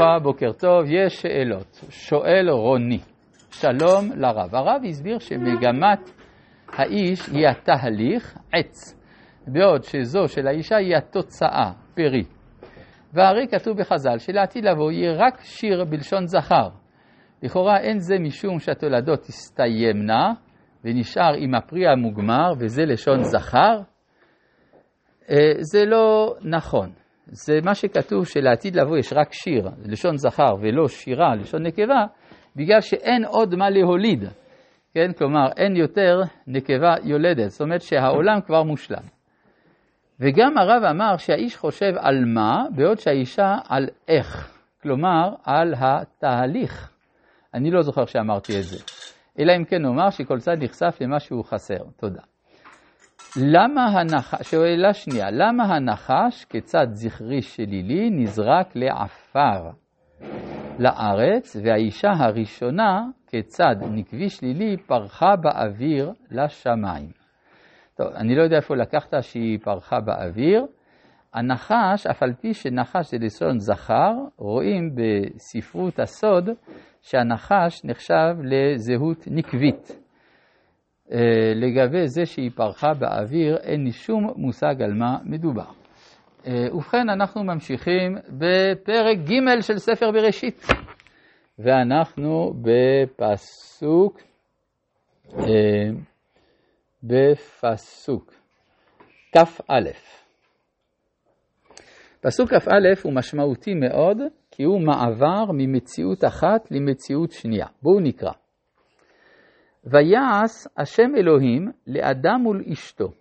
וברכה, בוקר טוב, יש שאלות. שואל רוני, שלום לרב. הרב הסביר שמגמת האיש היא התהליך, עץ, בעוד שזו של האישה היא התוצאה, פרי. והרי כתוב בחז"ל שלעתיד לבוא יהיה רק שיר בלשון זכר. לכאורה אין זה משום שהתולדות תסתיימנה ונשאר עם הפרי המוגמר וזה לשון זכר. אה, זה לא נכון. זה מה שכתוב שלעתיד לבוא יש רק שיר, לשון זכר, ולא שירה, לשון נקבה, בגלל שאין עוד מה להוליד. כן, כלומר, אין יותר נקבה יולדת, זאת אומרת שהעולם כבר מושלם. וגם הרב אמר שהאיש חושב על מה, בעוד שהאישה על איך, כלומר, על התהליך. אני לא זוכר שאמרתי את זה. אלא אם כן נאמר שכל צד נחשף למה שהוא חסר. תודה. למה הנחש, שאלה שנייה, למה הנחש כצד זכרי שלילי נזרק לעפר לארץ, והאישה הראשונה כצד נקבי שלילי פרחה באוויר לשמיים? טוב, אני לא יודע איפה לקחת שהיא פרחה באוויר. הנחש, אף על פי שנחש זה לשון זכר, רואים בספרות הסוד שהנחש נחשב לזהות נקבית. אה, לגבי זה שהיא פרחה באוויר, אין לי שום מושג על מה מדובר. אה, ובכן, אנחנו ממשיכים בפרק ג' של ספר בראשית, ואנחנו בפסוק, אה, בפסוק כ"א. פסוק כ"א הוא משמעותי מאוד, כי הוא מעבר ממציאות אחת למציאות שנייה. בואו נקרא. ויעש השם אלוהים לאדם ולאשתו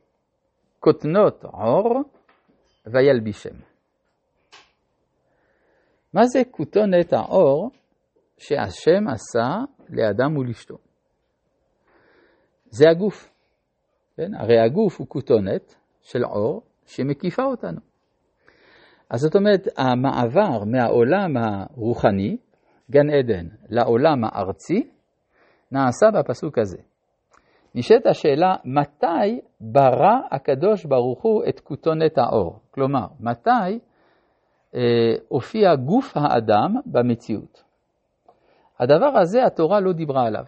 כותנות עור וילבישם. מה זה כותונת העור שהשם עשה לאדם ולאשתו? זה הגוף. כן? הרי הגוף הוא כותונת של עור שמקיפה אותנו. אז זאת אומרת, המעבר מהעולם הרוחני, גן עדן, לעולם הארצי, נעשה בפסוק הזה. נשאלת השאלה, מתי ברא הקדוש ברוך הוא את כותונת האור? כלומר, מתי אה, הופיע גוף האדם במציאות? הדבר הזה התורה לא דיברה עליו.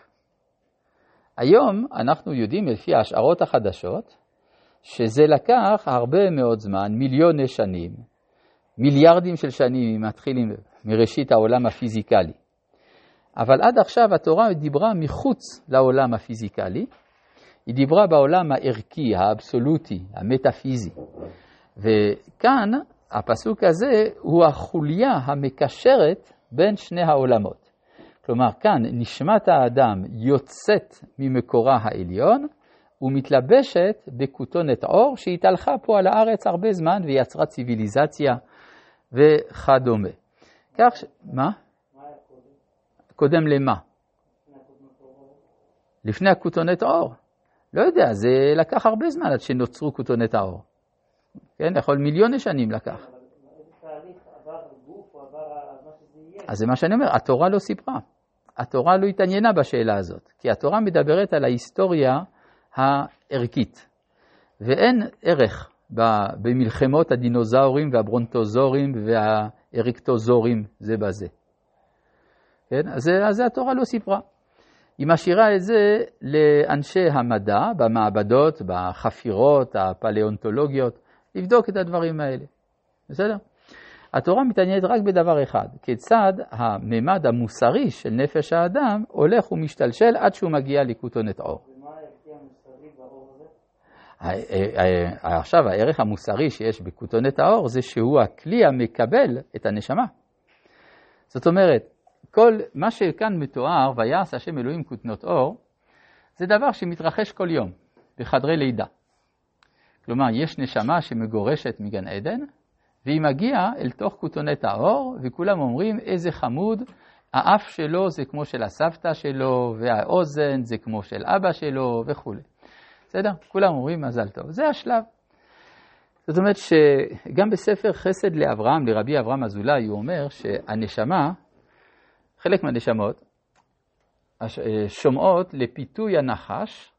היום אנחנו יודעים לפי ההשערות החדשות, שזה לקח הרבה מאוד זמן, מיליוני שנים, מיליארדים של שנים, מתחילים מראשית העולם הפיזיקלי. אבל עד עכשיו התורה דיברה מחוץ לעולם הפיזיקלי, היא דיברה בעולם הערכי, האבסולוטי, המטאפיזי. וכאן הפסוק הזה הוא החוליה המקשרת בין שני העולמות. כלומר, כאן נשמת האדם יוצאת ממקורה העליון ומתלבשת בכותונת עור שהתהלכה פה על הארץ הרבה זמן ויצרה ציוויליזציה וכדומה. כך ש... מה? קודם למה? לפני הכותונת האור. לא יודע, זה לקח הרבה זמן עד שנוצרו כותונת האור. כן, יכול מיליוני שנים לקח. אז זה מה שאני אומר, התורה לא סיפרה. התורה לא התעניינה בשאלה הזאת, כי התורה מדברת על ההיסטוריה הערכית, ואין ערך במלחמות הדינוזאורים והברונטוזורים והאריקטוזורים זה בזה. כן? אז, אז התורה לא סיפרה. היא משאירה את זה לאנשי המדע במעבדות, בחפירות הפלאונטולוגיות, לבדוק את הדברים האלה. בסדר? התורה מתעניינת רק בדבר אחד, כיצד הממד המוסרי של נפש האדם הולך ומשתלשל עד שהוא מגיע לכותונת עור. עכשיו, הערך המוסרי שיש בכותונת האור זה שהוא הכלי המקבל את הנשמה. זאת אומרת, כל מה שכאן מתואר, ויעש השם אלוהים כותנות אור, זה דבר שמתרחש כל יום, בחדרי לידה. כלומר, יש נשמה שמגורשת מגן עדן, והיא מגיעה אל תוך כותונת האור, וכולם אומרים, איזה חמוד, האף שלו זה כמו של הסבתא שלו, והאוזן זה כמו של אבא שלו, וכולי. בסדר? כולם אומרים מזל טוב. זה השלב. זאת אומרת שגם בספר חסד לאברהם, לרבי אברהם אזולאי, הוא אומר שהנשמה חלק מהנשמות אה, שומעות לפיתוי הנחש,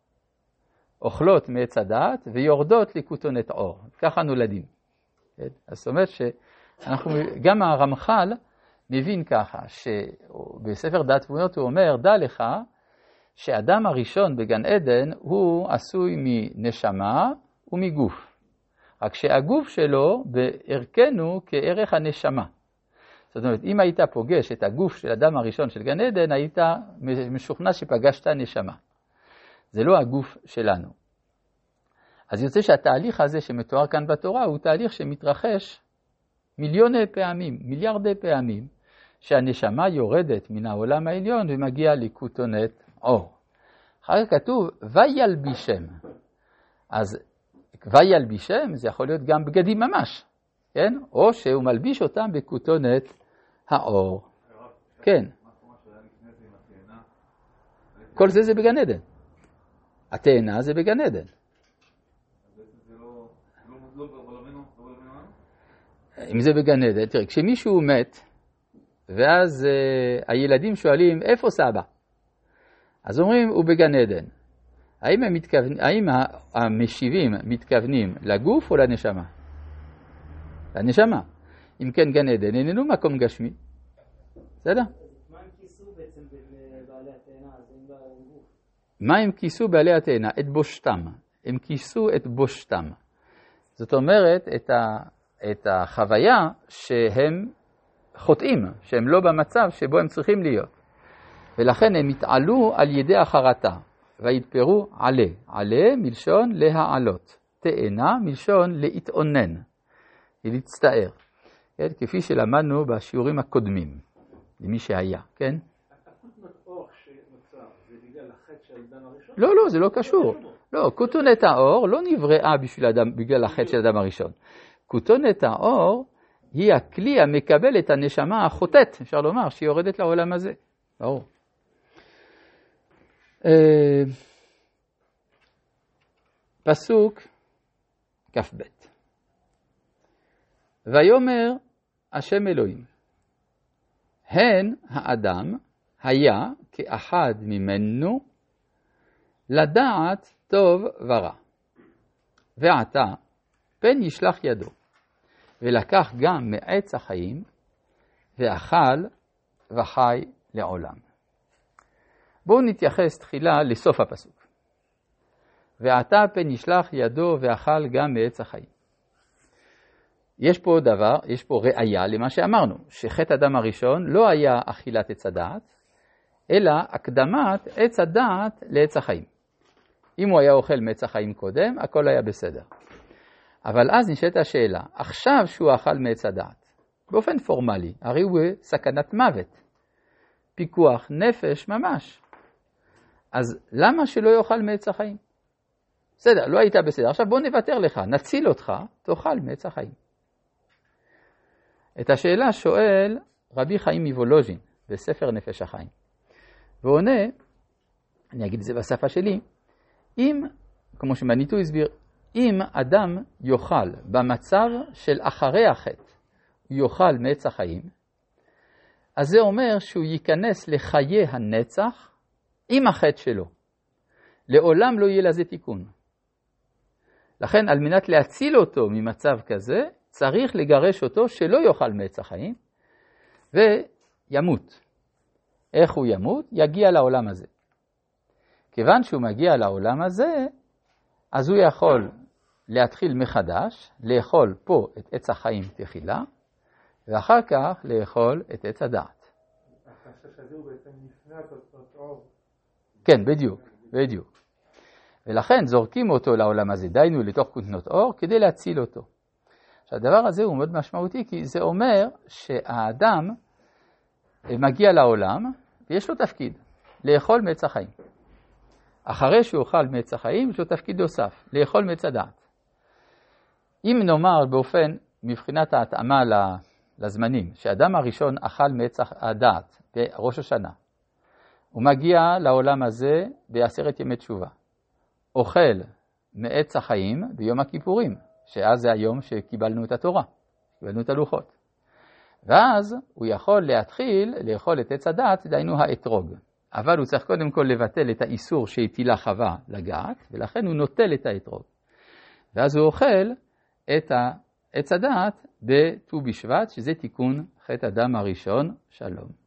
אוכלות מעץ הדעת ויורדות לכותונת עור. ככה נולדים. כן? אז זאת אומרת שאנחנו, גם הרמח"ל מבין ככה, שבספר דת תבונות הוא אומר, דע לך שאדם הראשון בגן עדן הוא עשוי מנשמה ומגוף. רק שהגוף שלו בערכנו כערך הנשמה. זאת אומרת, אם היית פוגש את הגוף של אדם הראשון של גן עדן, היית משוכנע שפגשת נשמה. זה לא הגוף שלנו. אז יוצא שהתהליך הזה שמתואר כאן בתורה הוא תהליך שמתרחש מיליוני פעמים, מיליארדי פעמים, שהנשמה יורדת מן העולם העליון ומגיעה לכותונת אור. אחר כך כתוב, וילבישם. אז וילבישם זה יכול להיות גם בגדים ממש, כן? או שהוא מלביש אותם בכותונת האור. כן. כל זה זה בגן עדן. התאנה זה בגן עדן. אם זה בגן עדן, תראה, כשמישהו מת, ואז uh, הילדים שואלים, איפה סבא? אז אומרים, הוא בגן עדן. האם, מתכוונ... האם המשיבים מתכוונים לגוף או לנשמה? לנשמה. אם כן, גן עדן איננו מקום גשמי. בסדר? מה הם כיסו בעלי התאנה? את בושתם. הם כיסו את בושתם. זאת אומרת, את, ה, את החוויה שהם חוטאים, שהם לא במצב שבו הם צריכים להיות. ולכן הם התעלו על ידי החרטה, ויתפרו עלה. עלה מלשון להעלות. תאנה מלשון להתאונן, להצטער. כן? כפי שלמדנו בשיעורים הקודמים, למי שהיה, כן? לא, לא, זה לא קשור. לא, כותונת האור לא נבראה בשביל אדם, בגלל החטא של אדם הראשון. כותונת האור היא הכלי המקבל את הנשמה החוטאת, אפשר לומר, שהיא יורדת לעולם הזה. ברור. אה, פסוק כ"ב: ויאמר השם אלוהים, הן האדם היה כאחד ממנו לדעת טוב ורע. ועתה פן ישלח ידו, ולקח גם מעץ החיים, ואכל וחי לעולם. בואו נתייחס תחילה לסוף הפסוק. ועתה פן ישלח ידו ואכל גם מעץ החיים. יש פה דבר, יש פה ראייה למה שאמרנו, שחטא אדם הראשון לא היה אכילת עץ הדעת, אלא הקדמת עץ הדעת לעץ החיים. אם הוא היה אוכל מעץ החיים קודם, הכל היה בסדר. אבל אז נשאלת השאלה, עכשיו שהוא אכל מעץ הדעת, באופן פורמלי, הרי הוא סכנת מוות, פיקוח נפש ממש. אז למה שלא יאכל מעץ החיים? בסדר, לא היית בסדר. עכשיו בוא נוותר לך, נציל אותך, תאכל מעץ החיים. את השאלה שואל רבי חיים מוולוז'ין בספר נפש החיים. והוא עונה, אני אגיד את זה בשפה שלי, אם, כמו שמניטו הסביר, אם אדם יאכל במצב של אחרי החטא, הוא יאכל מעץ החיים, אז זה אומר שהוא ייכנס לחיי הנצח עם החטא שלו. לעולם לא יהיה לזה תיקון. לכן, על מנת להציל אותו ממצב כזה, צריך לגרש אותו שלא יאכל מעץ החיים וימות. איך הוא ימות? יגיע לעולם הזה. כיוון שהוא מגיע לעולם הזה, אז הוא יכול להתחיל מחדש, לאכול פה את עץ החיים תחילה, ואחר כך לאכול את עץ הדעת. כן, בדיוק, בדיוק. ולכן זורקים אותו לעולם הזה, דהיינו לתוך כותנות אור, כדי להציל אותו. שהדבר הזה הוא מאוד משמעותי, כי זה אומר שהאדם מגיע לעולם ויש לו תפקיד, לאכול מעץ החיים. אחרי שהוא אוכל מעץ החיים, יש לו תפקיד נוסף, לאכול מעץ הדעת. אם נאמר באופן, מבחינת ההתאמה לזמנים, שאדם הראשון אכל מעץ הדעת בראש השנה, הוא מגיע לעולם הזה בעשרת ימי תשובה, אוכל מעץ החיים ביום הכיפורים, שאז זה היום שקיבלנו את התורה, קיבלנו את הלוחות. ואז הוא יכול להתחיל לאכול את עץ הדת, דהיינו האתרוג. אבל הוא צריך קודם כל לבטל את האיסור שהטילה חווה לגעת, ולכן הוא נוטל את האתרוג. ואז הוא אוכל את עץ הדעת בט"ו בשבט, שזה תיקון חטא הדם הראשון. שלום.